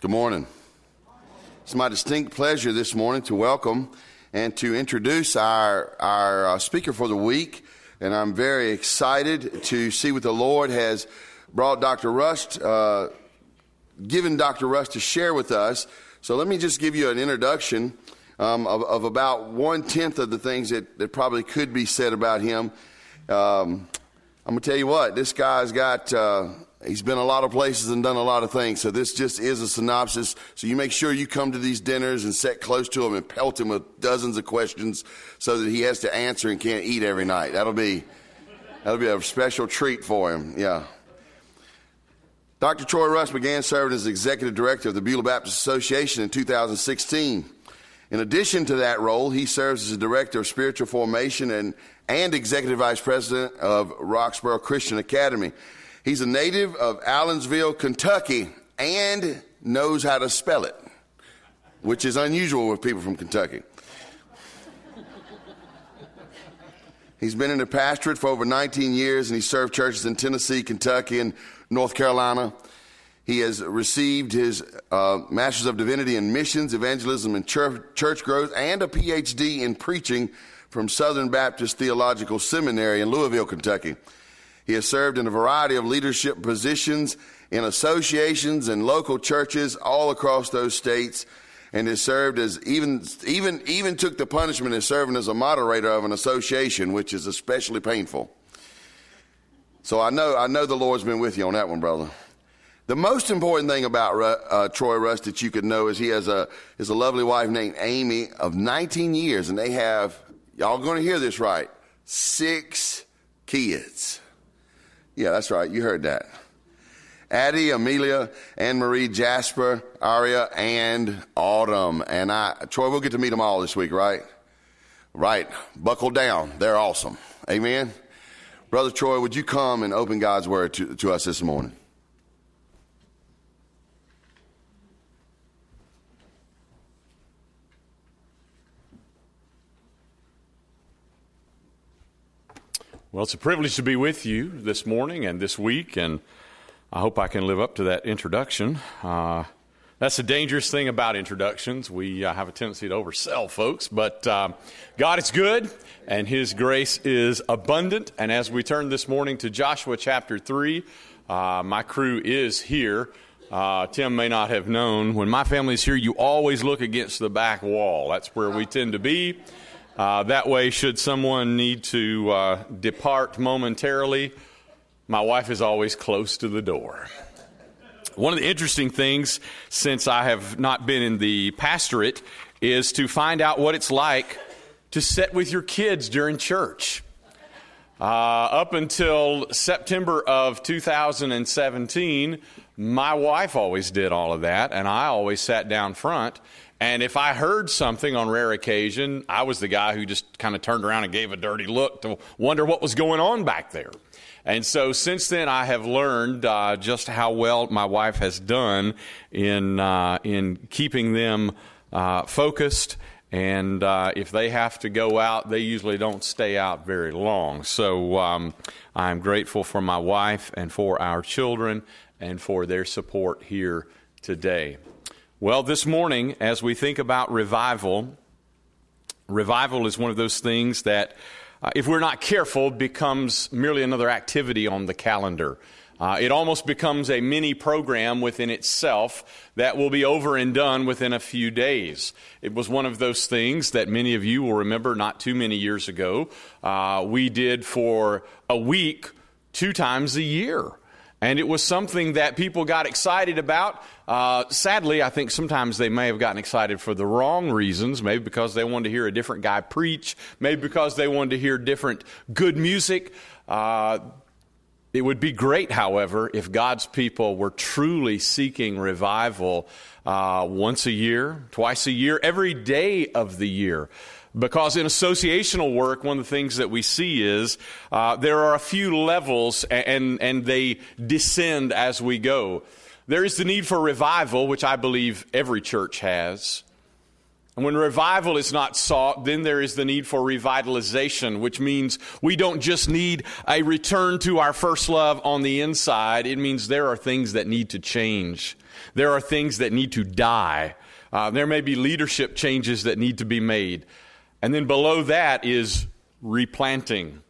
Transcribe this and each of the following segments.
Good morning. It's my distinct pleasure this morning to welcome and to introduce our, our uh, speaker for the week. And I'm very excited to see what the Lord has brought Dr. Rust, uh, given Dr. Rust to share with us. So let me just give you an introduction um, of, of, about one tenth of the things that, that probably could be said about him. Um, I'm to tell you what, this guy's got. Uh, He's been a lot of places and done a lot of things. So this just is a synopsis. So you make sure you come to these dinners and sit close to him and pelt him with dozens of questions so that he has to answer and can't eat every night. That'll be, that'll be a special treat for him. Yeah. Dr. Troy Rust began serving as executive director of the Beulah Baptist Association in 2016. In addition to that role, he serves as a director of spiritual formation and, and executive vice president of Roxborough Christian Academy. He's a native of Allensville, Kentucky, and knows how to spell it, which is unusual with people from Kentucky. He's been in the pastorate for over 19 years, and he served churches in Tennessee, Kentucky, and North Carolina. He has received his uh, Master's of Divinity in Missions, Evangelism, and church, church growth, and a PhD in preaching from Southern Baptist Theological Seminary in Louisville, Kentucky. He has served in a variety of leadership positions in associations and local churches all across those states and has served as even even even took the punishment of serving as a moderator of an association which is especially painful so i know i know the lord's been with you on that one brother the most important thing about uh, troy Rust that you could know is he has a is a lovely wife named amy of 19 years and they have y'all going to hear this right six kids yeah, that's right. You heard that. Addie, Amelia, Anne Marie, Jasper, Aria, and Autumn. And I, Troy, we'll get to meet them all this week, right? Right. Buckle down. They're awesome. Amen. Brother Troy, would you come and open God's word to, to us this morning? Well, it's a privilege to be with you this morning and this week, and I hope I can live up to that introduction. Uh, that's a dangerous thing about introductions. We uh, have a tendency to oversell folks, but uh, God is good and His grace is abundant. And as we turn this morning to Joshua chapter 3, uh, my crew is here. Uh, Tim may not have known. When my family's here, you always look against the back wall. That's where we tend to be. Uh, that way, should someone need to uh, depart momentarily, my wife is always close to the door. One of the interesting things, since I have not been in the pastorate, is to find out what it's like to sit with your kids during church. Uh, up until September of 2017, my wife always did all of that, and I always sat down front. And if I heard something on rare occasion, I was the guy who just kind of turned around and gave a dirty look to wonder what was going on back there. And so since then, I have learned uh, just how well my wife has done in uh, in keeping them uh, focused. And uh, if they have to go out, they usually don't stay out very long. So um, I'm grateful for my wife and for our children and for their support here today. Well, this morning, as we think about revival, revival is one of those things that, uh, if we're not careful, becomes merely another activity on the calendar. Uh, it almost becomes a mini program within itself that will be over and done within a few days. It was one of those things that many of you will remember not too many years ago. Uh, we did for a week, two times a year. And it was something that people got excited about. Uh, sadly, I think sometimes they may have gotten excited for the wrong reasons, maybe because they wanted to hear a different guy preach, maybe because they wanted to hear different good music. Uh, it would be great, however, if God's people were truly seeking revival uh, once a year, twice a year, every day of the year. Because in associational work, one of the things that we see is uh, there are a few levels and, and they descend as we go. There is the need for revival, which I believe every church has. And when revival is not sought, then there is the need for revitalization, which means we don't just need a return to our first love on the inside. It means there are things that need to change. There are things that need to die. Uh, there may be leadership changes that need to be made. And then below that is replanting.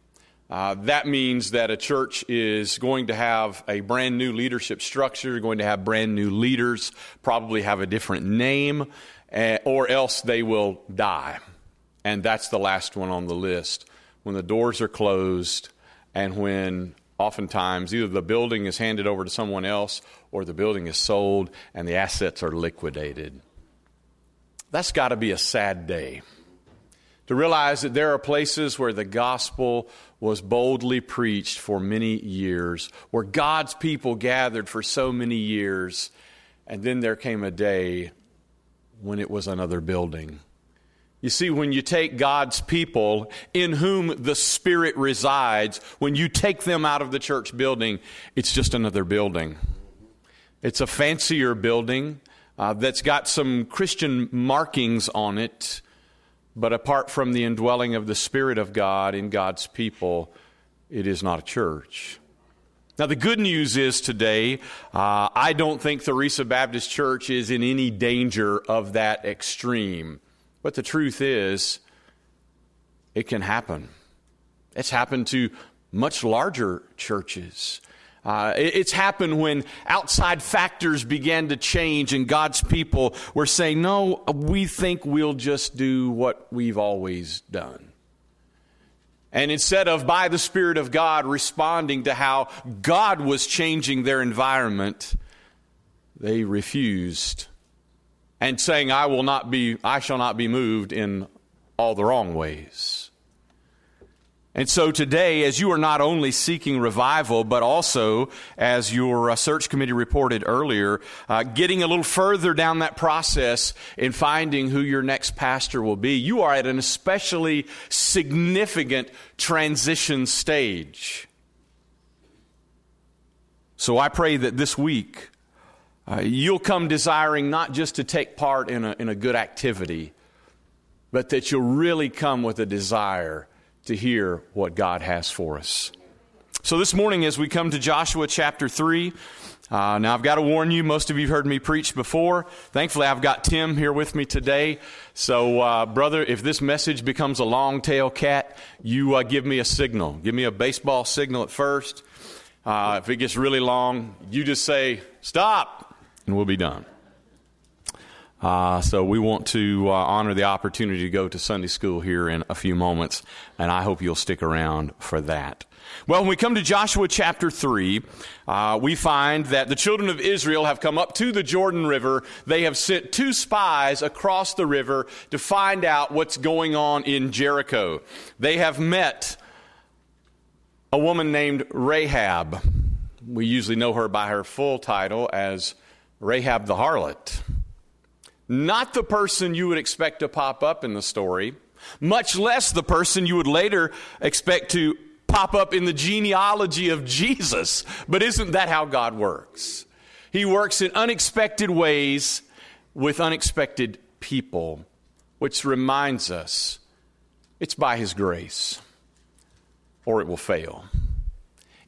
Uh, that means that a church is going to have a brand new leadership structure, going to have brand new leaders, probably have a different name, Eh, or else they will die. And that's the last one on the list. When the doors are closed, and when oftentimes either the building is handed over to someone else or the building is sold and the assets are liquidated. That's got to be a sad day. To realize that there are places where the gospel was boldly preached for many years, where God's people gathered for so many years, and then there came a day when it was another building. You see, when you take God's people in whom the Spirit resides, when you take them out of the church building, it's just another building. It's a fancier building uh, that's got some Christian markings on it, but apart from the indwelling of the Spirit of God in God's people, it is not a church. Now, the good news is today, uh, I don't think Theresa Baptist Church is in any danger of that extreme. But the truth is, it can happen. It's happened to much larger churches. Uh, it's happened when outside factors began to change and God's people were saying, No, we think we'll just do what we've always done. And instead of by the Spirit of God responding to how God was changing their environment, they refused and saying, I will not be, I shall not be moved in all the wrong ways. And so today, as you are not only seeking revival, but also, as your uh, search committee reported earlier, uh, getting a little further down that process in finding who your next pastor will be, you are at an especially significant transition stage. So I pray that this week uh, you'll come desiring not just to take part in a, in a good activity, but that you'll really come with a desire to hear what God has for us. So, this morning, as we come to Joshua chapter 3, uh, now I've got to warn you, most of you have heard me preach before. Thankfully, I've got Tim here with me today. So, uh, brother, if this message becomes a long tail cat, you uh, give me a signal. Give me a baseball signal at first. Uh, if it gets really long, you just say, stop, and we'll be done. Uh, so we want to uh, honor the opportunity to go to Sunday school here in a few moments, and I hope you'll stick around for that. Well, when we come to Joshua chapter 3, uh, we find that the children of Israel have come up to the Jordan River. They have sent two spies across the river to find out what's going on in Jericho. They have met a woman named Rahab. We usually know her by her full title as Rahab the harlot not the person you would expect to pop up in the story, much less the person you would later expect to pop up in the genealogy of Jesus. But isn't that how God works? He works in unexpected ways with unexpected people, which reminds us it's by His grace, or it will fail.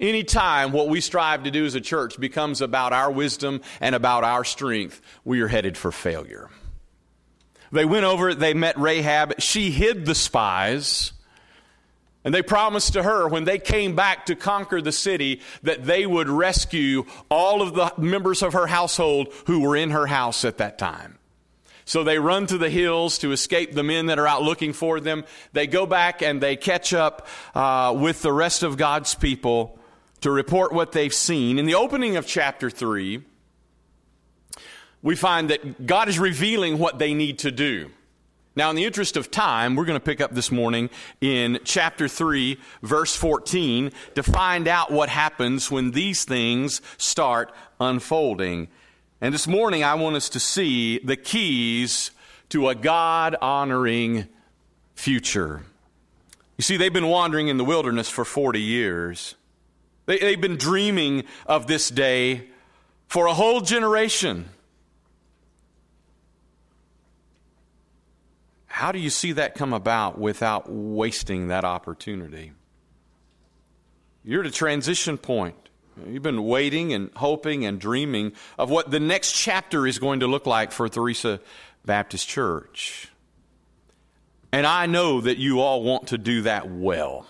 Anytime what we strive to do as a church becomes about our wisdom and about our strength, we are headed for failure. They went over, they met Rahab. She hid the spies. And they promised to her when they came back to conquer the city that they would rescue all of the members of her household who were in her house at that time. So they run to the hills to escape the men that are out looking for them. They go back and they catch up uh, with the rest of God's people to report what they've seen. In the opening of chapter 3, we find that God is revealing what they need to do. Now, in the interest of time, we're going to pick up this morning in chapter 3, verse 14, to find out what happens when these things start unfolding. And this morning, I want us to see the keys to a God honoring future. You see, they've been wandering in the wilderness for 40 years. They, have been dreaming of this day for a whole generation. how do you see that come about without wasting that opportunity? You're at a transition point. You've been waiting and hoping and dreaming of what the next chapter is going to look like for Theresa Baptist Church. And I know that you all want to do that well.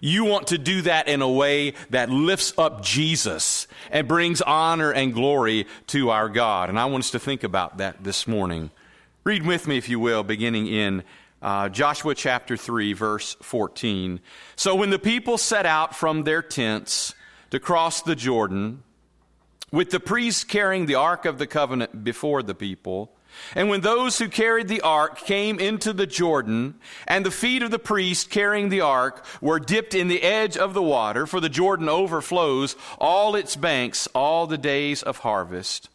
You want to do that in a way that lifts up Jesus and brings honor and glory to our God. And I want us to think about that this morning. Read with me, if you will, beginning in uh, Joshua chapter 3, verse 14. So when the people set out from their tents to cross the Jordan, with the priests carrying the ark of the covenant before the people, and when those who carried the ark came into the Jordan, and the feet of the priest carrying the ark were dipped in the edge of the water, for the Jordan overflows all its banks all the days of harvest,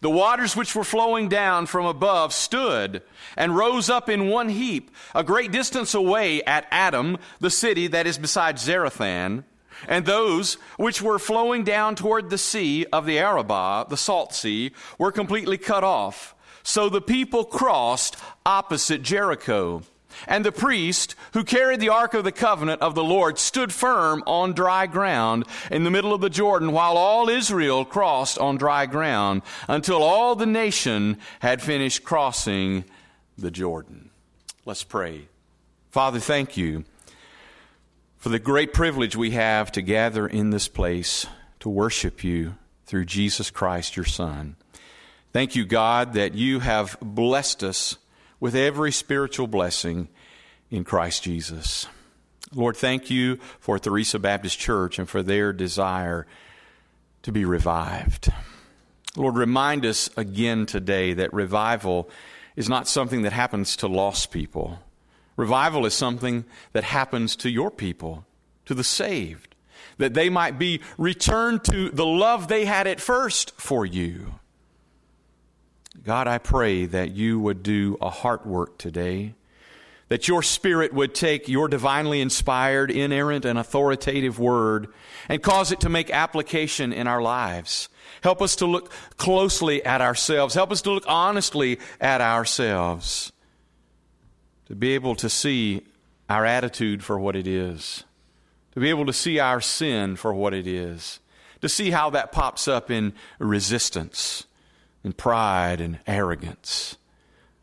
the waters which were flowing down from above stood and rose up in one heap, a great distance away at Adam, the city that is beside Zarethan. And those which were flowing down toward the sea of the Arabah, the salt sea, were completely cut off so the people crossed opposite Jericho. And the priest who carried the ark of the covenant of the Lord stood firm on dry ground in the middle of the Jordan while all Israel crossed on dry ground until all the nation had finished crossing the Jordan. Let's pray. Father, thank you for the great privilege we have to gather in this place to worship you through Jesus Christ, your Son. Thank you, God, that you have blessed us with every spiritual blessing in Christ Jesus. Lord, thank you for Theresa Baptist Church and for their desire to be revived. Lord, remind us again today that revival is not something that happens to lost people. Revival is something that happens to your people, to the saved, that they might be returned to the love they had at first for you. God, I pray that you would do a heart work today, that your Spirit would take your divinely inspired, inerrant, and authoritative word and cause it to make application in our lives. Help us to look closely at ourselves. Help us to look honestly at ourselves. To be able to see our attitude for what it is. To be able to see our sin for what it is. To see how that pops up in resistance in pride and arrogance,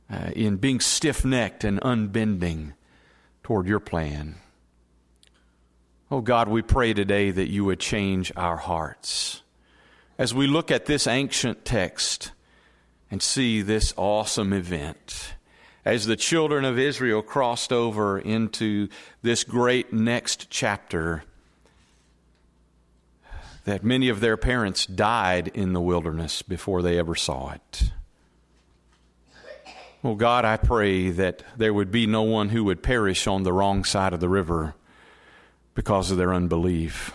uh, in being stiff necked and unbending toward your plan. Oh God, we pray today that you would change our hearts. As we look at this ancient text and see this awesome event, as the children of Israel crossed over into this great next chapter, that many of their parents died in the wilderness before they ever saw it. Well, God, I pray that there would be no one who would perish on the wrong side of the river because of their unbelief.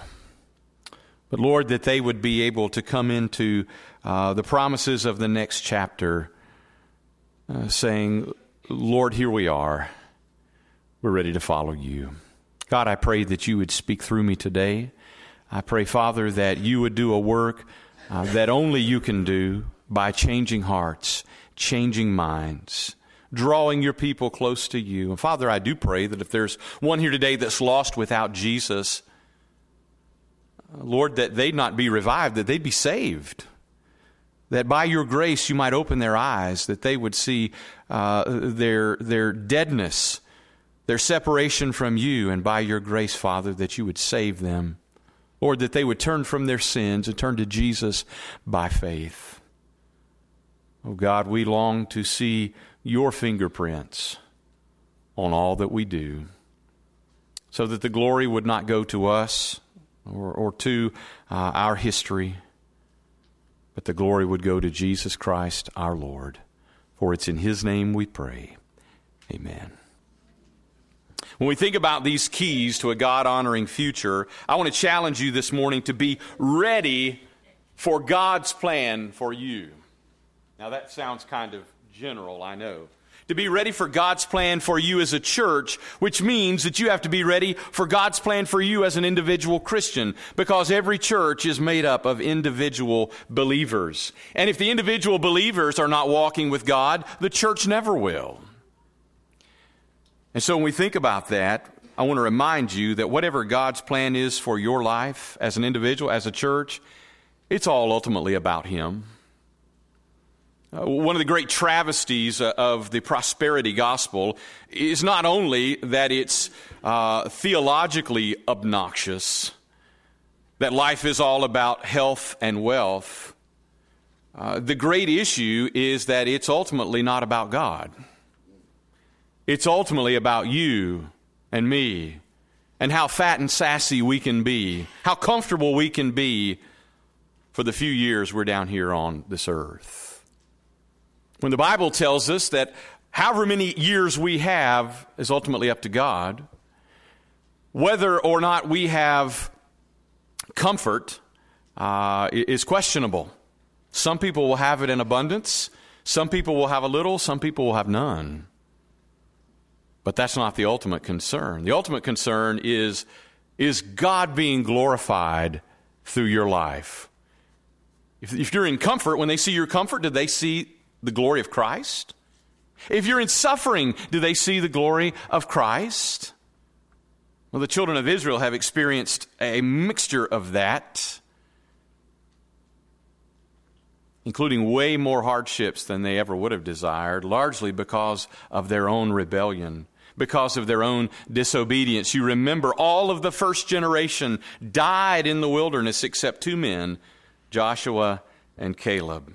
But Lord, that they would be able to come into uh, the promises of the next chapter uh, saying, Lord, here we are. We're ready to follow you. God, I pray that you would speak through me today. I pray, Father, that you would do a work uh, that only you can do by changing hearts, changing minds, drawing your people close to you. And Father, I do pray that if there's one here today that's lost without Jesus, uh, Lord, that they'd not be revived, that they'd be saved. That by your grace you might open their eyes, that they would see uh, their, their deadness, their separation from you, and by your grace, Father, that you would save them. Lord, that they would turn from their sins and turn to Jesus by faith. Oh God, we long to see your fingerprints on all that we do so that the glory would not go to us or, or to uh, our history, but the glory would go to Jesus Christ our Lord. For it's in His name we pray. Amen. When we think about these keys to a God honoring future, I want to challenge you this morning to be ready for God's plan for you. Now, that sounds kind of general, I know. To be ready for God's plan for you as a church, which means that you have to be ready for God's plan for you as an individual Christian, because every church is made up of individual believers. And if the individual believers are not walking with God, the church never will. And so when we think about that, I want to remind you that whatever God's plan is for your life as an individual, as a church, it's all ultimately about Him. Uh, one of the great travesties uh, of the prosperity gospel is not only that it's uh, theologically obnoxious, that life is all about health and wealth. Uh, the great issue is that it's ultimately not about God. It's ultimately about you and me and how fat and sassy we can be, how comfortable we can be for the few years we're down here on this earth. When the Bible tells us that however many years we have is ultimately up to God, whether or not we have comfort uh, is questionable. Some people will have it in abundance, some people will have a little, some people will have none. But that's not the ultimate concern. The ultimate concern is is God being glorified through your life? If, if, you're in comfort, when they see your comfort, do they see the glory of Christ? If you're in suffering, do they see the glory of Christ? Well, the children of Israel have experienced a mixture of that, including way more hardships than they ever would have desired, largely because of their own rebellion because of their own disobedience. You remember all of the first generation died in the wilderness except two men, Joshua and Caleb.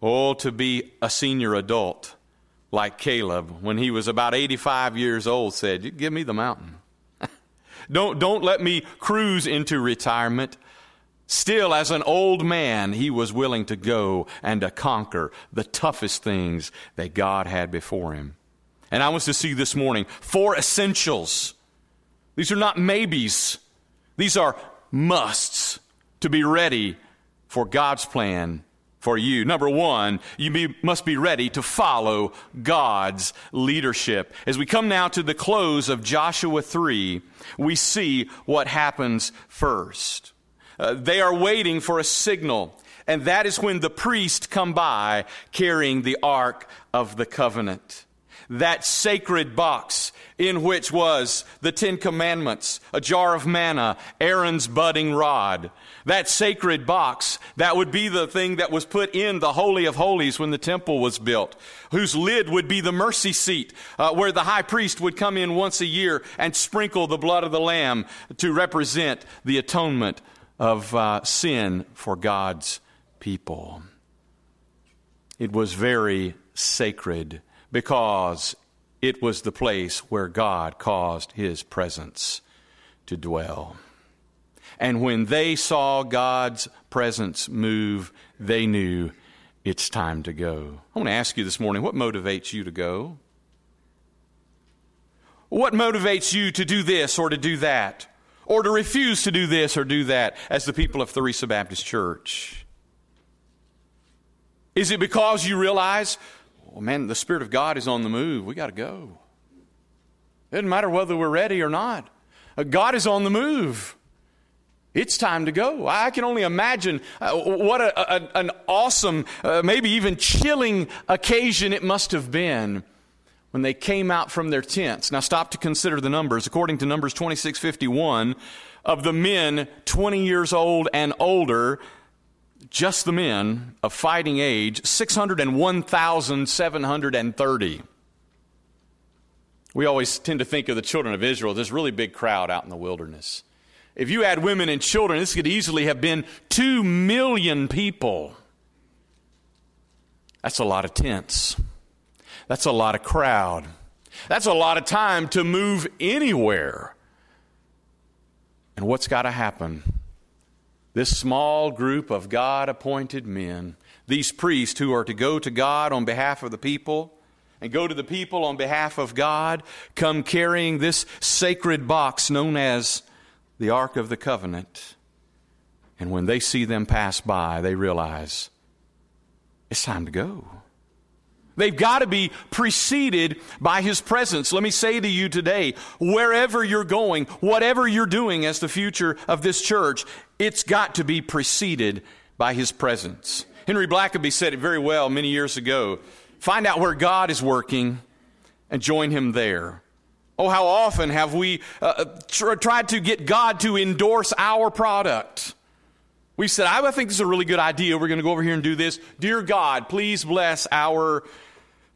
Oh, to be a senior adult like Caleb when he was about 85 years old said, Give me the mountain. don't, don't let me cruise into retirement. Still, as an old man, he was willing to go and to conquer the toughest things that God had before him. And I want to see this morning four essentials. These are not maybes, these are musts to be ready for God's plan for you. Number one, you be, must be ready to follow God's leadership. As we come now to the close of Joshua 3, we see what happens first. Uh, they are waiting for a signal, and that is when the priest come by carrying the ark of the covenant that sacred box in which was the Ten Commandments, a jar of manna, Aaron's budding rod. That sacred box, that would be the thing that was put in the Holy of Holies when the temple was built, whose lid would be the mercy seat, uh, where the high priest would come in once a year and sprinkle the blood of the Lamb to represent the atonement of uh, sin for God's people. It was very sacred because it was the place where God caused his presence to dwell. And when they saw God's presence move, they knew it's time to go. I want to ask you this morning what motivates you to go? What motivates you to do this or to do that? Or to refuse to do this or do that as the people of Theresa Baptist Church? Is it because you realize well, man, the Spirit of God is on the move. We got to go. It doesn't matter whether we're ready or not. Uh, God is on the move. It's time to go. I can only imagine uh, what a, a, an awesome, uh, maybe even chilling occasion it must have been when they came out from their tents. Now, stop to consider the numbers. According to Numbers 2651, of the men 20 years old and older, just the men of fighting age, 601,730. We always tend to think of the children of Israel, this really big crowd out in the wilderness. If you add women and children, this could easily have been 2 million people. That's a lot of tents. That's a lot of crowd. That's a lot of time to move anywhere. And what's got to happen? This small group of God appointed men, these priests who are to go to God on behalf of the people and go to the people on behalf of God, come carrying this sacred box known as the Ark of the Covenant. And when they see them pass by, they realize it's time to go. They've got to be preceded by His presence. Let me say to you today, wherever you're going, whatever you're doing as the future of this church, it's got to be preceded by His presence. Henry Blackaby said it very well many years ago. Find out where God is working and join Him there. Oh, how often have we uh, tr- tried to get God to endorse our product? We said, I think this is a really good idea. We're going to go over here and do this. Dear God, please bless our.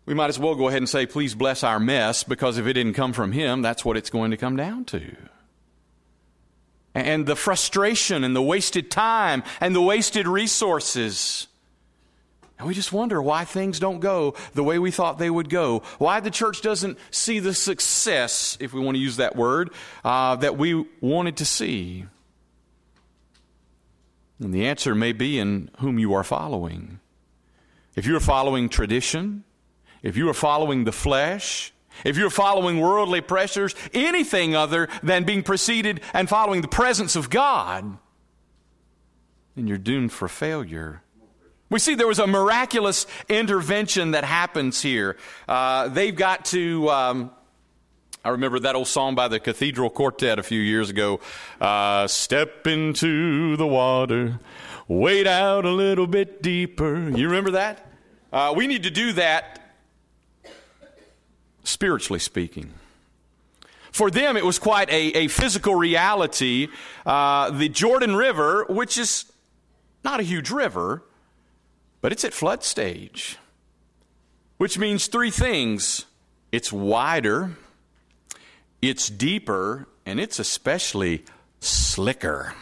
We might as well go ahead and say, please bless our mess, because if it didn't come from Him, that's what it's going to come down to. And the frustration and the wasted time and the wasted resources. And we just wonder why things don't go the way we thought they would go. Why the church doesn't see the success, if we want to use that word, uh, that we wanted to see. And the answer may be in whom you are following. If you're following tradition, if you are following the flesh, if you're following worldly pressures, anything other than being preceded and following the presence of God, then you're doomed for failure. We see there was a miraculous intervention that happens here. Uh, they've got to. Um, I remember that old song by the Cathedral Quartet a few years ago. Uh, Step into the water, wade out a little bit deeper. You remember that? Uh, we need to do that spiritually speaking. For them, it was quite a, a physical reality. Uh, the Jordan River, which is not a huge river, but it's at flood stage, which means three things it's wider it's deeper and it's especially slicker.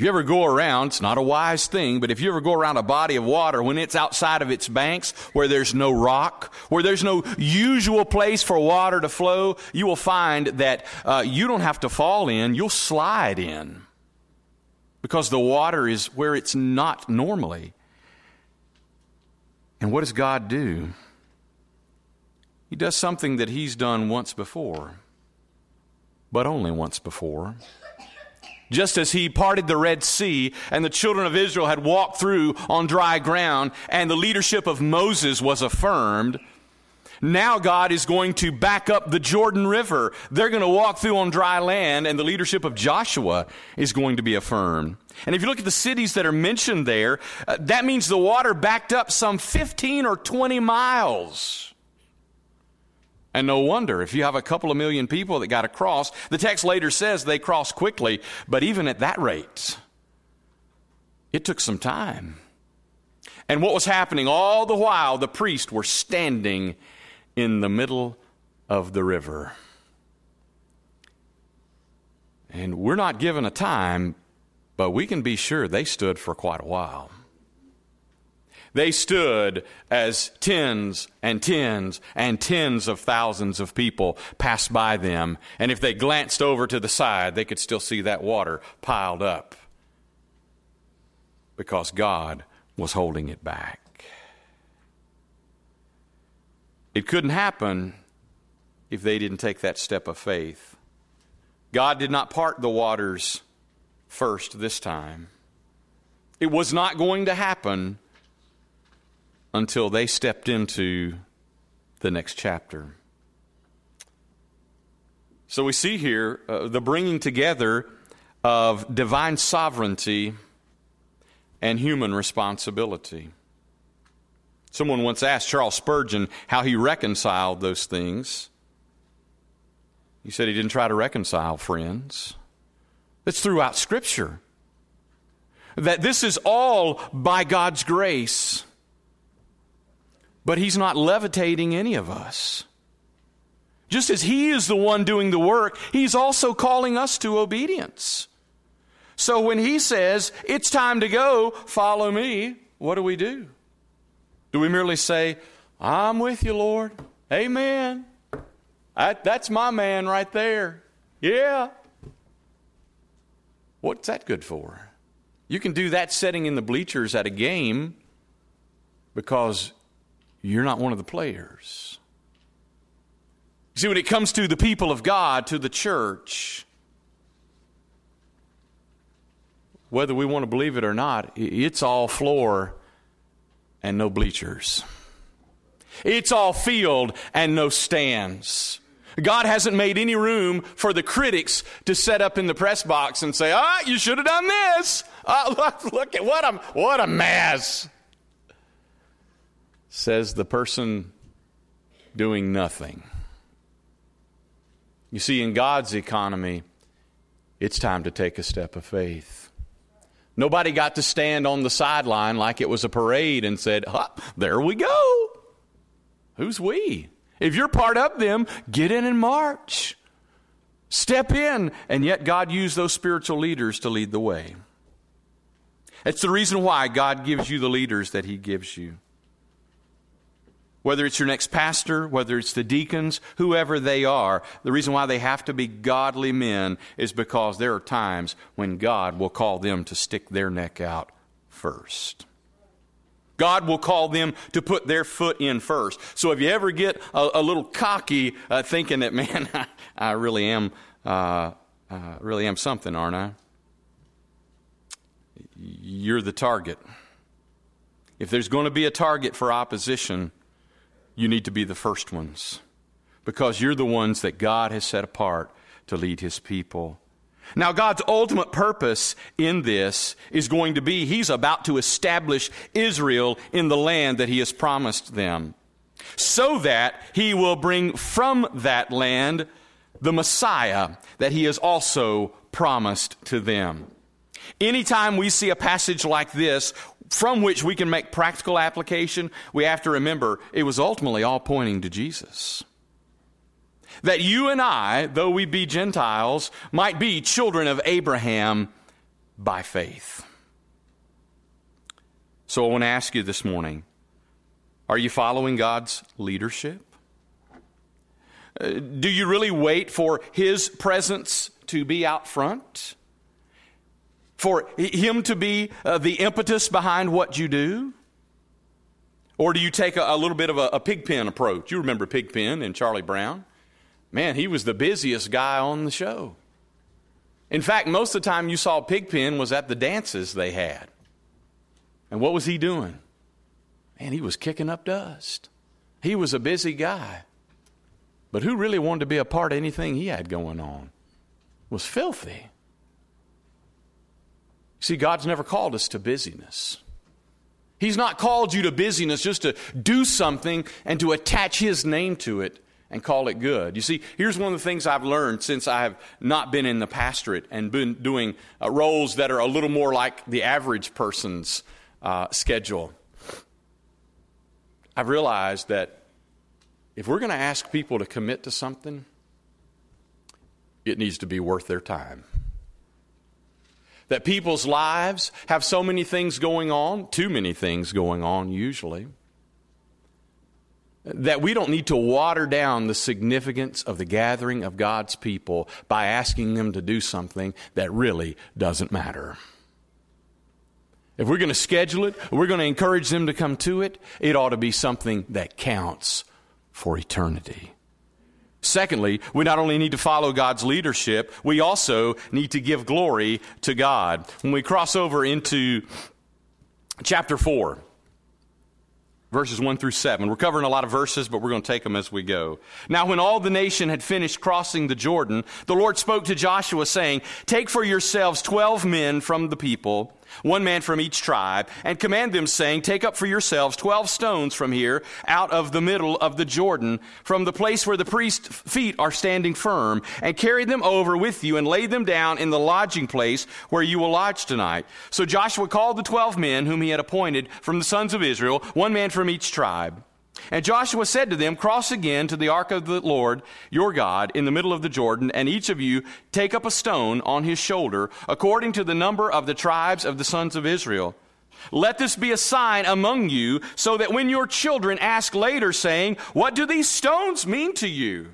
If you ever go around, it's not a wise thing, but if you ever go around a body of water when it's outside of its banks, where there's no rock, where there's no usual place for water to flow, you will find that uh, you don't have to fall in, you'll slide in. Because the water is where it's not normally. And what does God do? He does something that he's done once before, but only once before. Just as he parted the Red Sea and the children of Israel had walked through on dry ground and the leadership of Moses was affirmed, now God is going to back up the Jordan River. They're going to walk through on dry land, and the leadership of Joshua is going to be affirmed. And if you look at the cities that are mentioned there, uh, that means the water backed up some 15 or 20 miles. And no wonder if you have a couple of million people that got across, the text later says they crossed quickly, but even at that rate, it took some time. And what was happening all the while, the priests were standing in the middle of the river. And we're not given a time, but we can be sure they stood for quite a while. They stood as tens and tens and tens of thousands of people passed by them. And if they glanced over to the side, they could still see that water piled up because God was holding it back. It couldn't happen if they didn't take that step of faith. God did not part the waters first this time. It was not going to happen until they stepped into the next chapter. So we see here uh, the bringing together of divine sovereignty and human responsibility. Someone once asked Charles Spurgeon how he reconciled those things. He said he didn't try to reconcile friends. It's throughout Scripture. That this is all by God's grace. But He's not levitating any of us. Just as He is the one doing the work, He's also calling us to obedience. So when He says, It's time to go, follow me, what do we do? Do we merely say, I'm with you, Lord? Amen. that's my man right there. Yeah. What's that good for? You can do that sitting in the bleachers at a game because you're not one of the players. See, when it comes to the people of God, to the church, whether we want to believe it or not, it's all floor and no bleachers. It's all field and no stands. God hasn't made any room for the critics to set up in the press box and say, "Ah, you should have done this. Ah, look, look at what a what a mess." Says the person doing nothing. You see, in God's economy, it's time to take a step of faith. Nobody got to stand on the sideline like it was a parade and said, There we go. Who's we? If you're part of them, get in and march. Step in. And yet, God used those spiritual leaders to lead the way. It's the reason why God gives you the leaders that He gives you. Whether it's your next pastor, whether it's the deacons, whoever they are, the reason why they have to be godly men is because there are times when God will call them to stick their neck out first. God will call them to put their foot in first. So if you ever get a, a little cocky, uh, thinking that, man, I, I really am, uh, uh, really am something, aren't I? You're the target. If there's going to be a target for opposition, you need to be the first ones because you're the ones that God has set apart to lead his people. Now, God's ultimate purpose in this is going to be He's about to establish Israel in the land that He has promised them, so that He will bring from that land the Messiah that He has also promised to them. Anytime we see a passage like this, from which we can make practical application, we have to remember it was ultimately all pointing to Jesus. That you and I, though we be Gentiles, might be children of Abraham by faith. So I want to ask you this morning are you following God's leadership? Uh, do you really wait for His presence to be out front? For Him to be uh, the impetus behind what you do? Or do you take a, a little bit of a, a pigpen approach? You remember Pigpen and Charlie Brown? Man, he was the busiest guy on the show. In fact, most of the time you saw Pigpen was at the dances they had. And what was he doing? Man, he was kicking up dust. He was a busy guy. But who really wanted to be a part of anything he had going on? It was filthy. See, God's never called us to busyness. He's not called you to busyness just to do something and to attach His name to it and call it good. You see, here's one of the things I've learned since I have not been in the pastorate and been doing uh, roles that are a little more like the average person's uh, schedule. I've realized that if we're going to ask people to commit to something, it needs to be worth their time that people's lives have so many things going on, too many things going on usually, that we don't need to water down the significance of the gathering of God's people by asking them to do something that really doesn't matter. If we're going to schedule it, we're going to encourage them to come to it, it ought to be something that counts for eternity. Secondly, we not only need to follow God's leadership, we also need to give glory to God. When we cross over into chapter 4, verses 1 through 7. We're covering a lot of verses, but we're going to take them as we go. Now, when all the nation had finished crossing the Jordan, the Lord spoke to Joshua, saying, Take for yourselves twelve men from the people one man from each tribe, and command them, saying, Take up for yourselves twelve stones from here, out of the middle of the Jordan, from the place where the priest's feet are standing firm, and carry them over with you, and lay them down in the lodging place where you will lodge tonight. So Joshua called the twelve men whom he had appointed from the sons of Israel, one man from each tribe. And Joshua said to them, Cross again to the ark of the Lord your God in the middle of the Jordan, and each of you take up a stone on his shoulder, according to the number of the tribes of the sons of Israel. Let this be a sign among you, so that when your children ask later, saying, What do these stones mean to you?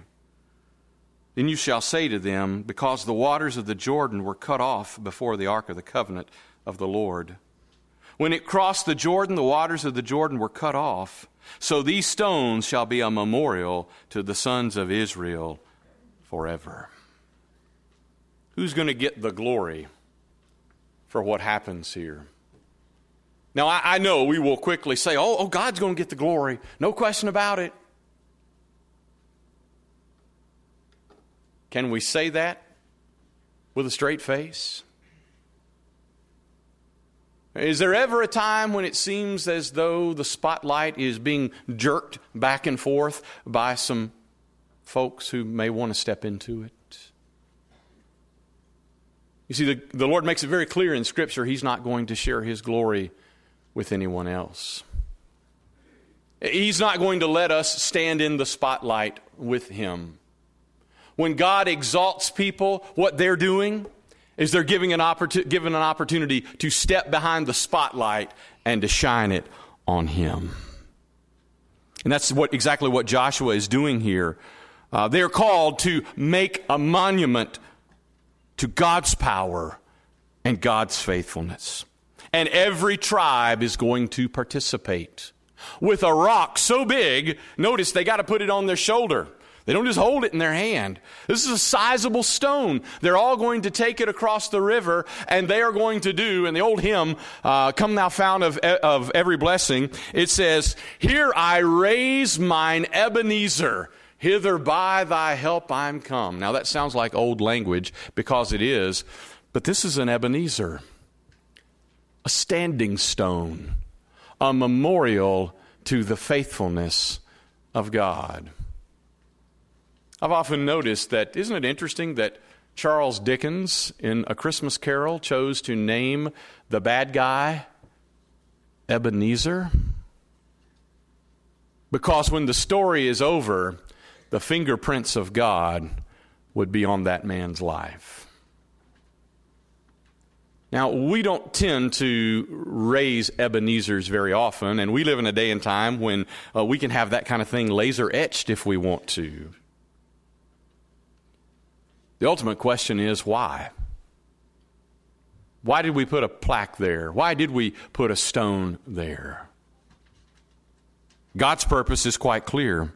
Then you shall say to them, Because the waters of the Jordan were cut off before the ark of the covenant of the Lord. When it crossed the Jordan, the waters of the Jordan were cut off. So these stones shall be a memorial to the sons of Israel forever. Who's going to get the glory for what happens here? Now, I, I, know we will quickly say, oh, oh, God's going to get the glory. No question about it. Can we say that with a straight face? Is there ever a time when it seems as though the spotlight is being jerked back and forth by some folks who may want to step into it. You see, the, the Lord makes it very clear in Scripture He's not going to share His glory with anyone else. He's not going to let us stand in the spotlight with Him. When God exalts people, what they're doing is they're giving an, opportu- given an opportunity to step behind the spotlight and to shine it on Him. And that's what, exactly what Joshua is doing here. Uh, they're called to make a monument to God's power and God's faithfulness. And every tribe is going to participate. With a rock so big, notice they got to put it on their shoulder. They don't just hold it in their hand. This is a sizable stone. They're all going to take it across the river, and they are going to do, in the old hymn, uh, Come Thou Fount of, of Every Blessing, it says, Here I raise mine Ebenezer. Hither by thy help I'm come. Now that sounds like old language because it is, but this is an Ebenezer, a standing stone, a memorial to the faithfulness of God. I've often noticed that, isn't it interesting that Charles Dickens in A Christmas Carol chose to name the bad guy Ebenezer? Because when the story is over, the fingerprints of God would be on that man's life. Now, we don't tend to raise Ebenezer's very often, and we live in a day and time when uh, we can have that kind of thing laser etched if we want to. The ultimate question is why? Why did we put a plaque there? Why did we put a stone there? God's purpose is quite clear.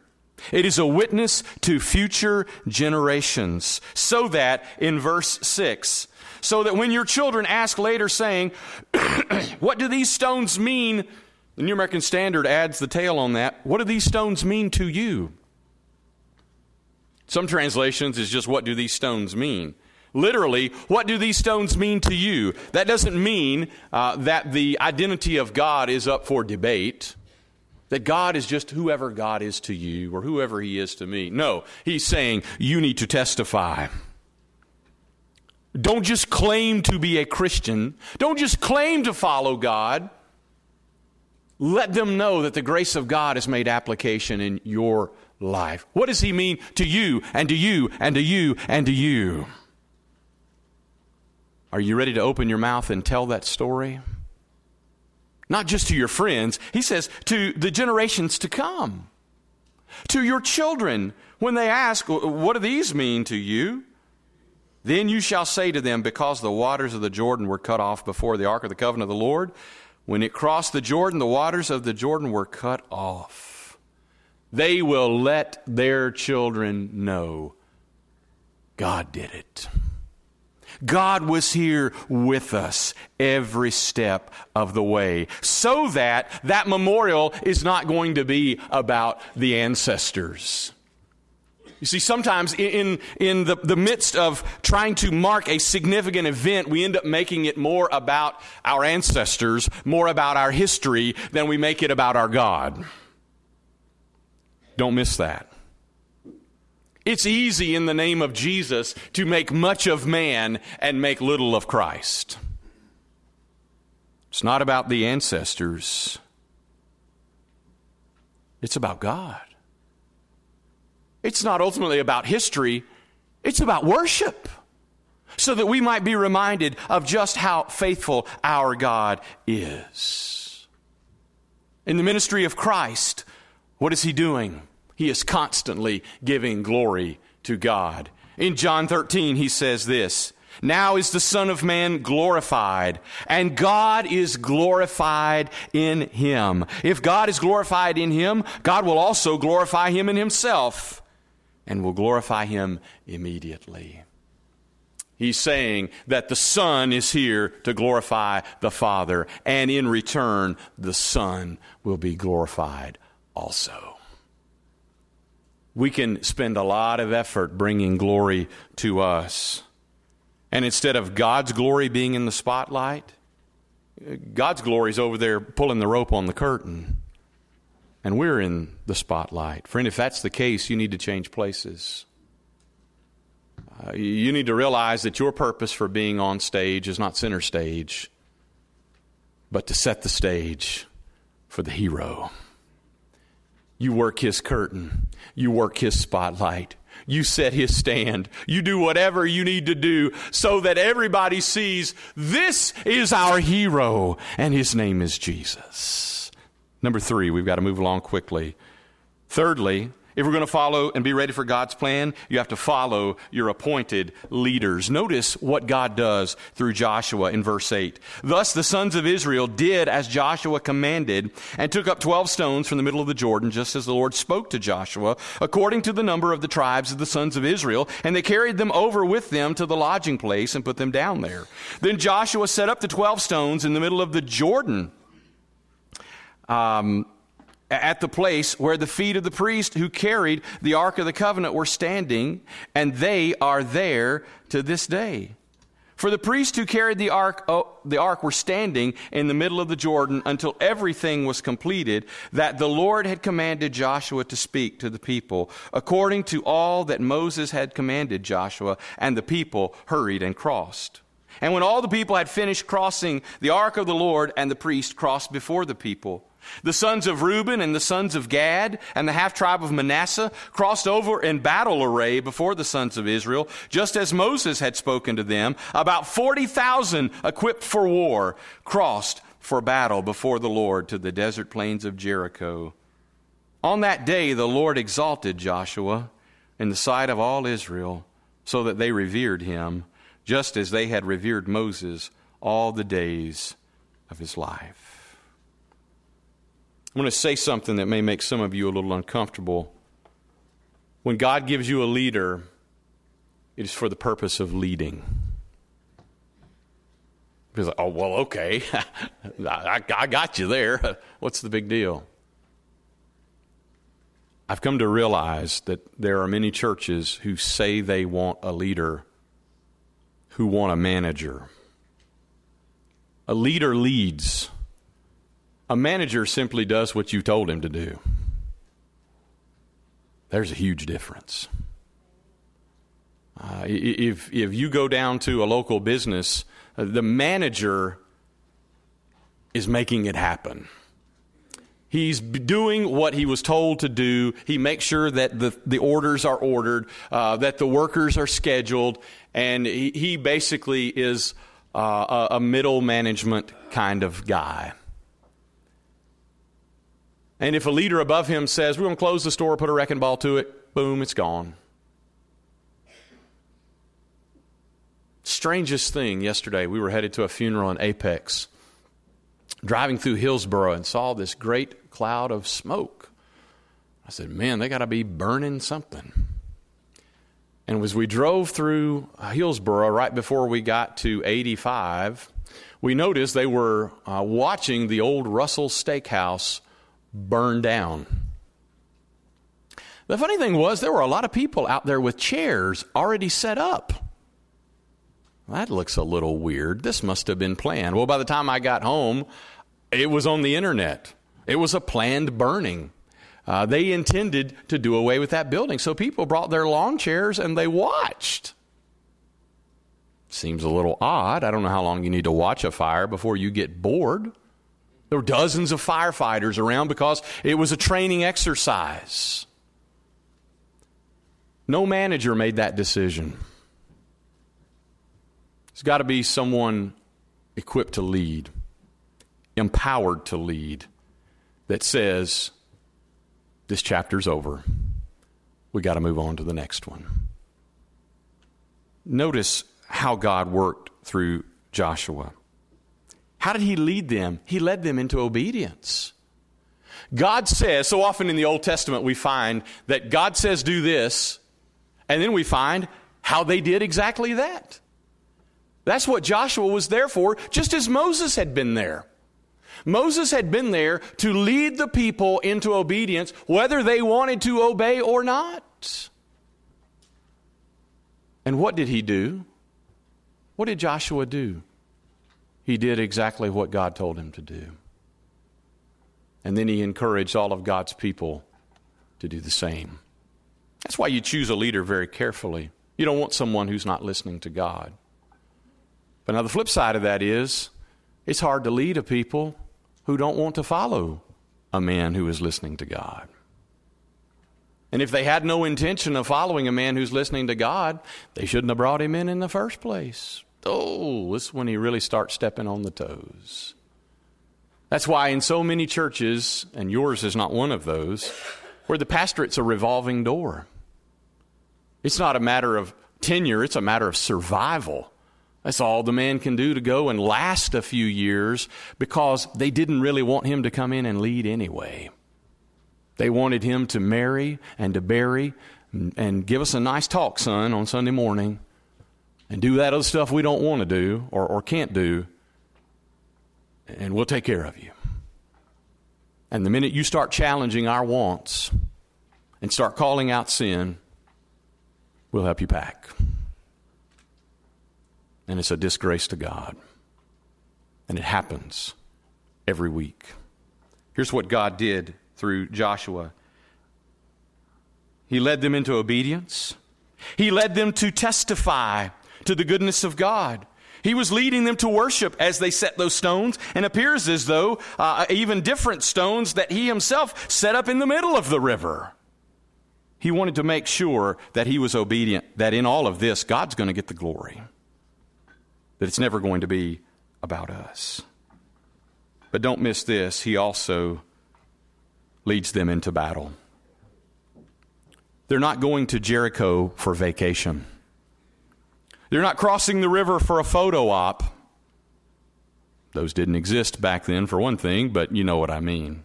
It is a witness to future generations, so that, in verse 6, so that when your children ask later, saying, What do these stones mean? The New American Standard adds the tail on that. What do these stones mean to you? Some translations is just, What do these stones mean? Literally, what do these stones mean to you? That doesn't mean uh, that the identity of God is up for debate that God is just whoever God is to you or whoever He is to me. No, He's saying you need to testify. Don't just claim to be a Christian, don't just claim to follow God. Let them know that the grace of God has made application in your life. What does He mean to you and to you and to you and to you? Are you ready to open your mouth and tell that story? Not just to your friends, he says to the generations to come, to your children. When they ask, What do these mean to you? Then you shall say to them, Because the waters of the Jordan were cut off before the ark of the covenant of the Lord, when it crossed the Jordan, the waters of the Jordan were cut off. They will let their children know God did it. God was here with us every step of the way so that that memorial is not going to be about the ancestors. You see, sometimes in, in the, the midst of trying to mark a significant event, we end up making it more about our ancestors, more about our history, than we make it about our God. Don't miss that. It's easy in the name of Jesus to make much of man and make little of Christ. It's not about the ancestors, it's about God. It's not ultimately about history, it's about worship. So that we might be reminded of just how faithful our God is. In the ministry of Christ, what is He doing? He is constantly giving glory to God. In John 13, he says this Now is the Son of Man glorified, and God is glorified in him. If God is glorified in him, God will also glorify him in himself, and will glorify him immediately. He's saying that the Son is here to glorify the Father, and in return, the Son will be glorified also we can spend a lot of effort bringing glory to us. And instead of God's glory being in the spotlight, God's glory is over there pulling the rope on the curtain. and we're in the spotlight. Friend, if that's the case, you need to change places. Uh, you need to realize that your purpose for being on stage is not center stage, but to set the stage for the hero. You work his curtain, you work his spotlight. You set his stand. You do whatever you need to do so that everybody sees this is our hero and his name is Jesus. Number three, we've got to move along quickly. Thirdly, if we're going to follow and be ready for God's plan, you have to follow your appointed leaders. Notice what God does through Joshua in verse 8. Thus the sons of Israel did as Joshua commanded and took up 12 stones from the middle of the Jordan, just as the Lord spoke to Joshua, according to the number of the tribes of the sons of Israel, and they carried them over with them to the lodging place and put them down there. Then Joshua set up the 12 stones in the middle of the Jordan. Um, at the place where the feet of the priest who carried the Ark of the Covenant were standing, and they are there to this day. For the priests who carried the ark, oh, the ark were standing in the middle of the Jordan until everything was completed that the Lord had commanded Joshua to speak to the people, according to all that Moses had commanded Joshua, and the people hurried and crossed. And when all the people had finished crossing the ark of the Lord, and the priest crossed before the people, the sons of Reuben and the sons of Gad and the half tribe of Manasseh crossed over in battle array before the sons of Israel, just as Moses had spoken to them. About 40,000 equipped for war crossed for battle before the Lord to the desert plains of Jericho. On that day, the Lord exalted Joshua in the sight of all Israel, so that they revered him, just as they had revered Moses all the days of his life. I'm going to say something that may make some of you a little uncomfortable. When God gives you a leader, it is for the purpose of leading. Because, oh, well, okay. I, I got you there. What's the big deal? I've come to realize that there are many churches who say they want a leader who want a manager. A leader leads a manager simply does what you told him to do. There's a huge difference. Uh, if, if you go down to a local business, uh, the manager is making it happen. He's doing what he was told to do. He makes sure that the, the orders are ordered, uh, that the workers are scheduled, and he, he basically is uh, a, a middle management kind of guy. And if a leader above him says, We're going to close the store, put a wrecking ball to it, boom, it's gone. Strangest thing yesterday, we were headed to a funeral in Apex, driving through Hillsboro and saw this great cloud of smoke. I said, Man, they got to be burning something. And as we drove through Hillsboro right before we got to 85, we noticed they were uh, watching the old Russell Steakhouse burned down. The funny thing was, there were a lot of people out there with chairs already set up. That looks a little weird. This must have been planned. Well, by the time I got home, it was on the internet. It was a planned burning. Uh, they intended to do away with that building. So people brought their lawn chairs and they watched. Seems a little odd. I don't know how long you need to watch a fire before you get bored. There were dozens of firefighters around because it was a training exercise. No manager made that decision. There's got to be someone equipped to lead, empowered to lead, that says, This chapter's over. We got to move on to the next one. Notice how God worked through Joshua. How did he lead them? He led them into obedience. God says, so often in the Old Testament, we find that God says, do this, and then we find how they did exactly that. That's what Joshua was there for, just as Moses had been there. Moses had been there to lead the people into obedience, whether they wanted to obey or not. And what did he do? What did Joshua do? He did exactly what God told him to do. And then he encouraged all of God's people to do the same. That's why you choose a leader very carefully. You don't want someone who's not listening to God. But now the flip side of that is it's hard to lead a people who don't want to follow a man who is listening to God. And if they had no intention of following a man who's listening to God, they shouldn't have brought him in in the first place. Oh, this is when he really starts stepping on the toes. That's why in so many churches, and yours is not one of those, where the pastorate's a revolving door. It's not a matter of tenure, it's a matter of survival. That's all the man can do to go and last a few years because they didn't really want him to come in and lead anyway. They wanted him to marry and to bury and, give us a nice talk, son, on Sunday morning and do that other stuff we don't want to do or, or can't do, and we'll take care of you. And the minute you start challenging our wants and start calling out sin, we'll help you pack and it's a disgrace to God. And it happens every week. Here's what God did through Joshua He led them into obedience, He led them to testify to the goodness of God. He was leading them to worship as they set those stones, and appears as though uh, even different stones that he himself set up in the middle of the river. He wanted to make sure that he was obedient, that in all of this, God's going to get the glory that it's never going to be about us. But don't miss this, he also leads them into battle. They're not going to Jericho for vacation. They're not crossing the river for a photo op. Those didn't exist back then, for one thing, but you know what I mean.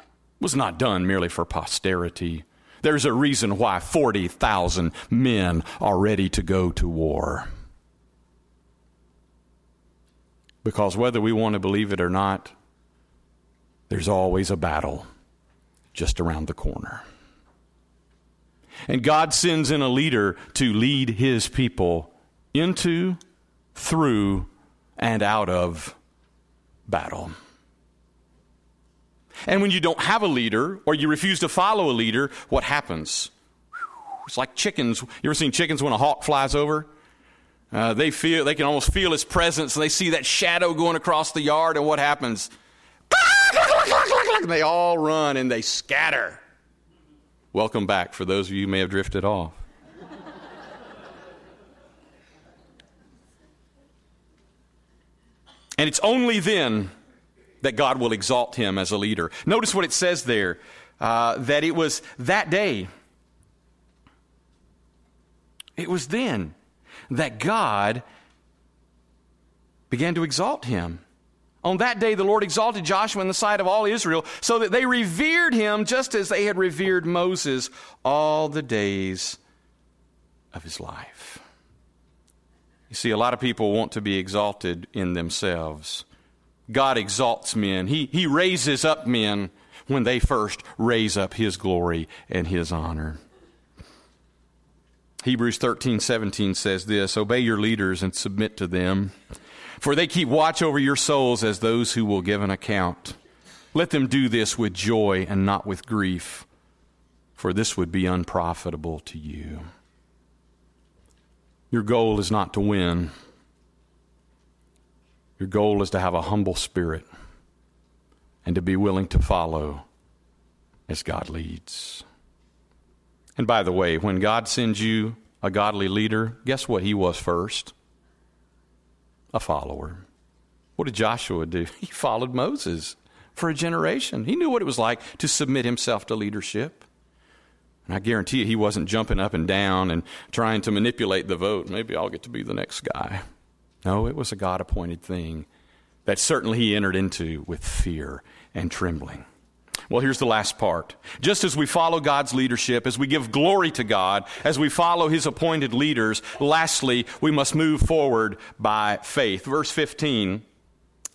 It was not done merely for posterity. There's a reason why 40,000 men are ready to go to war. Because whether we want to believe it or not, there's always a battle just around the corner. And God sends in a leader to lead his people into, through, and out of battle. And when you don't have a leader or you refuse to follow a leader, what happens? It's like chickens. You ever seen chickens when a hawk flies over? Uh, they feel they can almost feel his presence, and they see that shadow going across the yard, and what happens? And they all run and they scatter. Welcome back for those of you who may have drifted off. And it's only then that God will exalt him as a leader. Notice what it says there uh, that it was that day. It was then that God began to exalt him. On that day, the Lord exalted Joshua in the sight of all Israel, so that they revered him just as they had revered Moses all the days of his life. You see, a lot of people want to be exalted in themselves. God exalts men, He, he raises up men when they first raise up His glory and His honor. Hebrews 13, 17 says this Obey your leaders and submit to them, for they keep watch over your souls as those who will give an account. Let them do this with joy and not with grief, for this would be unprofitable to you. Your goal is not to win, your goal is to have a humble spirit and to be willing to follow as God leads. And by the way, when God sends you a godly leader, guess what he was first? A follower. What did Joshua do? He followed Moses for a generation. He knew what it was like to submit himself to leadership. I guarantee you, he wasn't jumping up and down and trying to manipulate the vote. Maybe I'll get to be the next guy. No, it was a God appointed thing that certainly he entered into with fear and trembling. Well, here's the last part. Just as we follow God's leadership, as we give glory to God, as we follow His appointed leaders, lastly, we must move forward by faith. Verse 15.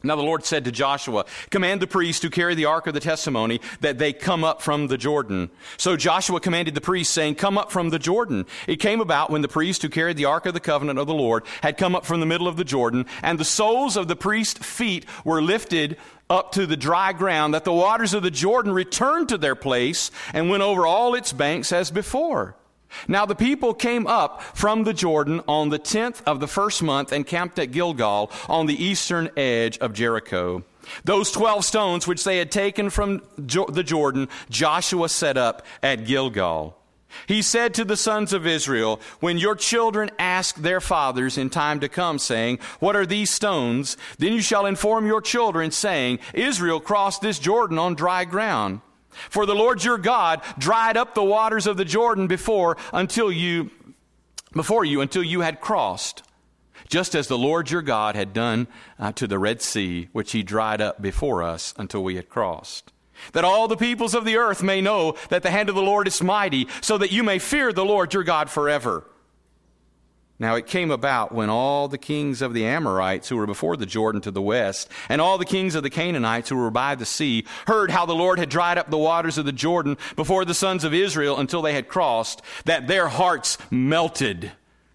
Now the Lord said to Joshua, Command the priests who carry the ark of the testimony that they come up from the Jordan. So Joshua commanded the priests, saying, Come up from the Jordan. It came about when the priests who carried the ark of the covenant of the Lord had come up from the middle of the Jordan, and the soles of the priest's feet were lifted up to the dry ground, that the waters of the Jordan returned to their place and went over all its banks as before. Now the people came up from the Jordan on the tenth of the first month and camped at Gilgal on the eastern edge of Jericho. Those twelve stones which they had taken from the Jordan, Joshua set up at Gilgal. He said to the sons of Israel, When your children ask their fathers in time to come, saying, What are these stones? Then you shall inform your children, saying, Israel crossed this Jordan on dry ground. For the Lord your God dried up the waters of the Jordan before until you before you until you had crossed, just as the Lord your God had done uh, to the Red Sea, which he dried up before us until we had crossed. That all the peoples of the earth may know that the hand of the Lord is mighty, so that you may fear the Lord your God forever. Now it came about when all the kings of the Amorites who were before the Jordan to the west, and all the kings of the Canaanites who were by the sea, heard how the Lord had dried up the waters of the Jordan before the sons of Israel until they had crossed, that their hearts melted,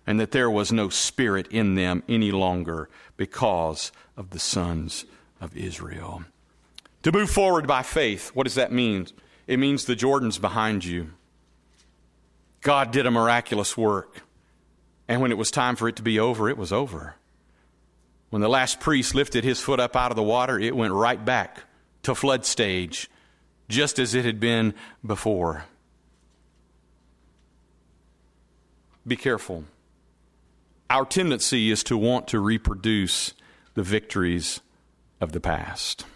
and that there was no spirit in them any longer because of the sons of Israel. To move forward by faith, what does that mean? It means the Jordan's behind you. God did a miraculous work. And when it was time for it to be over, it was over. When the last priest lifted his foot up out of the water, it went right back to flood stage, just as it had been before. Be careful. Our tendency is to want to reproduce the victories of the past.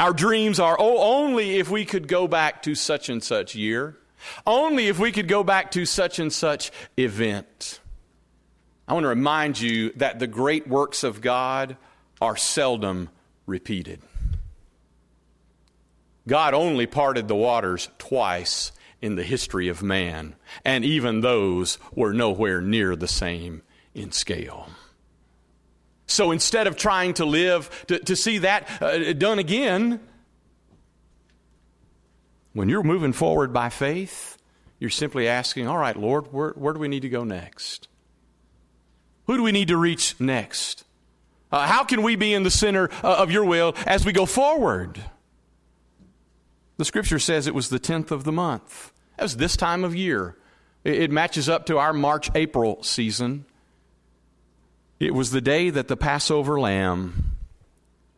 Our dreams are, oh, only if we could go back to such and such year. Only if we could go back to such and such event. I want to remind you that the great works of God are seldom repeated. God only parted the waters twice in the history of man, and even those were nowhere near the same in scale. So instead of trying to live to, to see that uh, done again, when you're moving forward by faith, you're simply asking, All right, Lord, where, where do we need to go next? Who do we need to reach next? Uh, how can we be in the center uh, of your will as we go forward? The scripture says it was the 10th of the month. That was this time of year. It, it matches up to our March April season. It was the day that the Passover lamb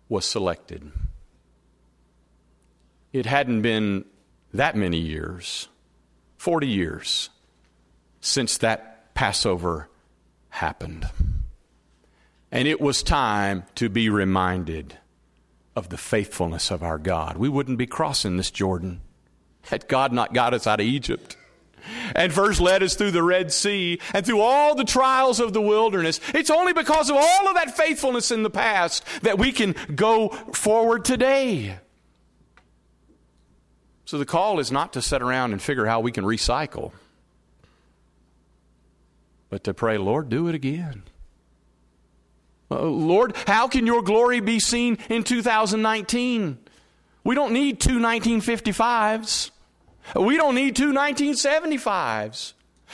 was selected. It hadn't been that many years, 40 years, since that Passover happened. And it was time to be reminded of the faithfulness of our God. We wouldn't be crossing this Jordan had God not got us out of Egypt and first led us through the Red Sea and through all the trials of the wilderness. It's only because of all of that faithfulness in the past that we can go forward today. So the call is not to sit around and figure how we can recycle, but to pray, Lord, do it again. Uh, Lord, how can your glory be seen in 2019? We don't need two 1955s. We don't need two 1975s.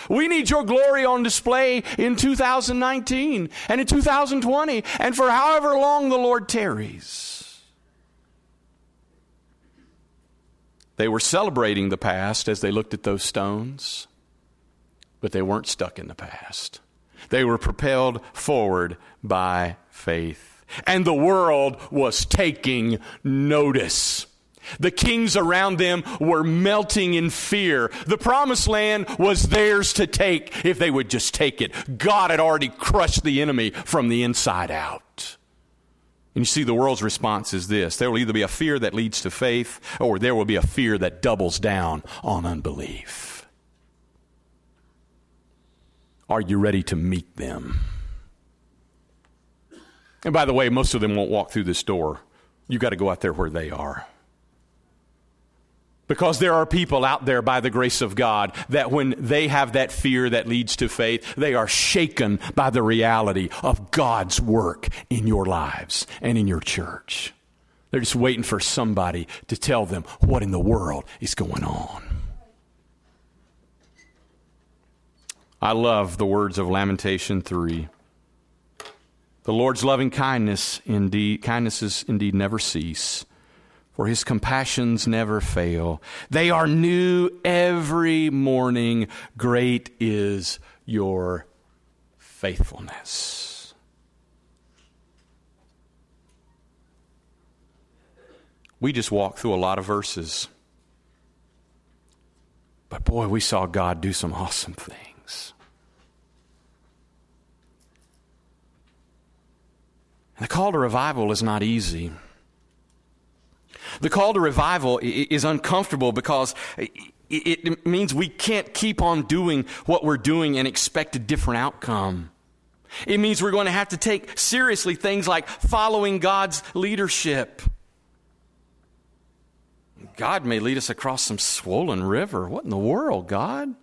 We need your glory on display in 2019 and in 2020 and for however long the Lord tarries. They were celebrating the past as they looked at those stones, but they weren't stuck in the past. They were propelled forward by faith. And the world was taking notice. The kings around them were melting in fear. The promised land was theirs to take if they would just take it. God had already crushed the enemy from the inside out. And you see, the world's response is this there will either be a fear that leads to faith, or there will be a fear that doubles down on unbelief. Are you ready to meet them? And by the way, most of them won't walk through this door. You've got to go out there where they are. Because there are people out there by the grace of God that when they have that fear that leads to faith, they are shaken by the reality of God's work in your lives and in your church. They're just waiting for somebody to tell them what in the world is going on. I love the words of Lamentation 3. The Lord's loving kindness indeed kindnesses indeed never cease for his compassions never fail. They are new every morning. Great is your faithfulness. We just walked through a lot of verses. But boy, we saw God do some awesome things. And the call to revival is not easy. The call to revival is uncomfortable because it means we can't keep on doing what we're doing and expect a different outcome. It means we're going to have to take seriously things like following God's leadership. God may lead us across some swollen river. What in the world, God?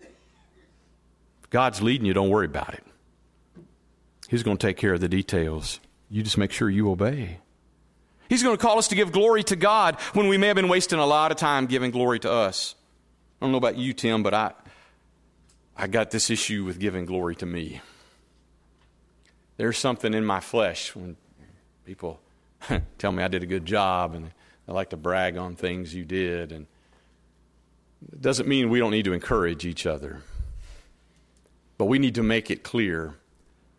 If God's leading you, don't worry about it. He's going to take care of the details. You just make sure you obey. He's going to call us to give glory to God when we may have been wasting a lot of time giving glory to us. I don't know about you, Tim, but I, I got this issue with giving glory to me. There's something in my flesh when people tell me I did a good job and I like to brag on things you did. And it doesn't mean we don't need to encourage each other. But we need to make it clear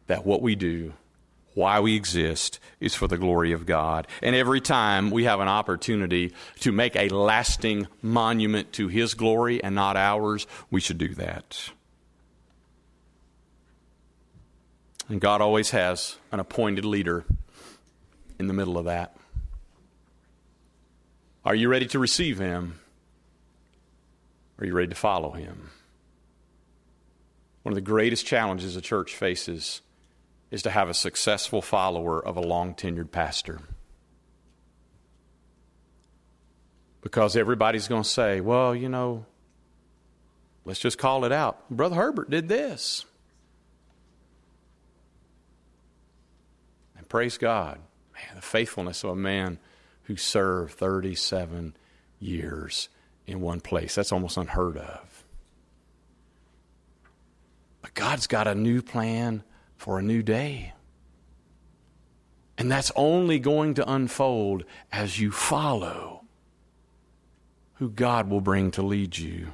that what we do why we exist is for the glory of God. And every time we have an opportunity to make a lasting monument to His glory and not ours, we should do that. And God always has an appointed leader in the middle of that. Are you ready to receive Him? Are you ready to follow Him? One of the greatest challenges a church faces is to have a successful follower of a long tenured pastor. Because everybody's going to say, well, you know, let's just call it out. Brother Herbert did this. And praise God. Man, the faithfulness of a man who served 37 years in one place. That's almost unheard of. But God's got a new plan for a new day. And that's only going to unfold as you follow who God will bring to lead you.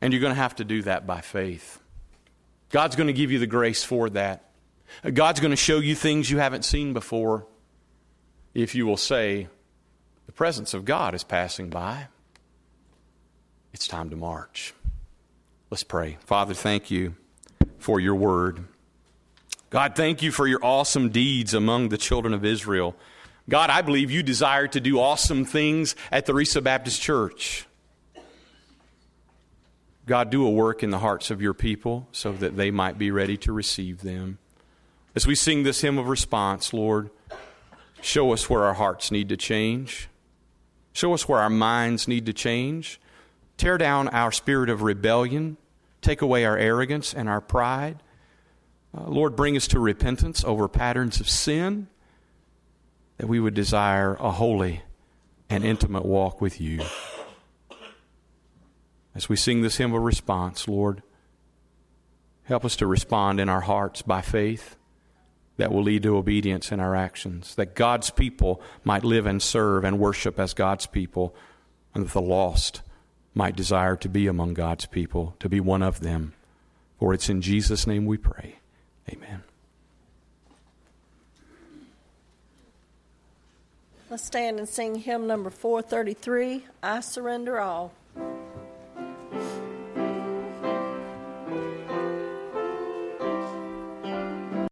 And you're going to have to do that by faith. God's going to give you the grace for that. God's going to show you things you haven't seen before if you will say, The presence of God is passing by. It's time to march. Let's pray. Father, thank you for your word. God, thank you for your awesome deeds among the children of Israel. God, I believe you desire to do awesome things at the Risa Baptist Church. God, do a work in the hearts of your people so that they might be ready to receive them. As we sing this hymn of response, Lord, show us where our hearts need to change. Show us where our minds need to change. Tear down our spirit of rebellion. Take away our arrogance and our pride. Uh, Lord, bring us to repentance over patterns of sin, that we would desire a holy and intimate walk with you. As we sing this hymn of response, Lord, help us to respond in our hearts by faith that will lead to obedience in our actions, that God's people might live and serve and worship as God's people, and that the lost might desire to be among God's people, to be one of them. For it's in Jesus' name we pray. Amen. Let's stand and sing hymn number 433 I Surrender All.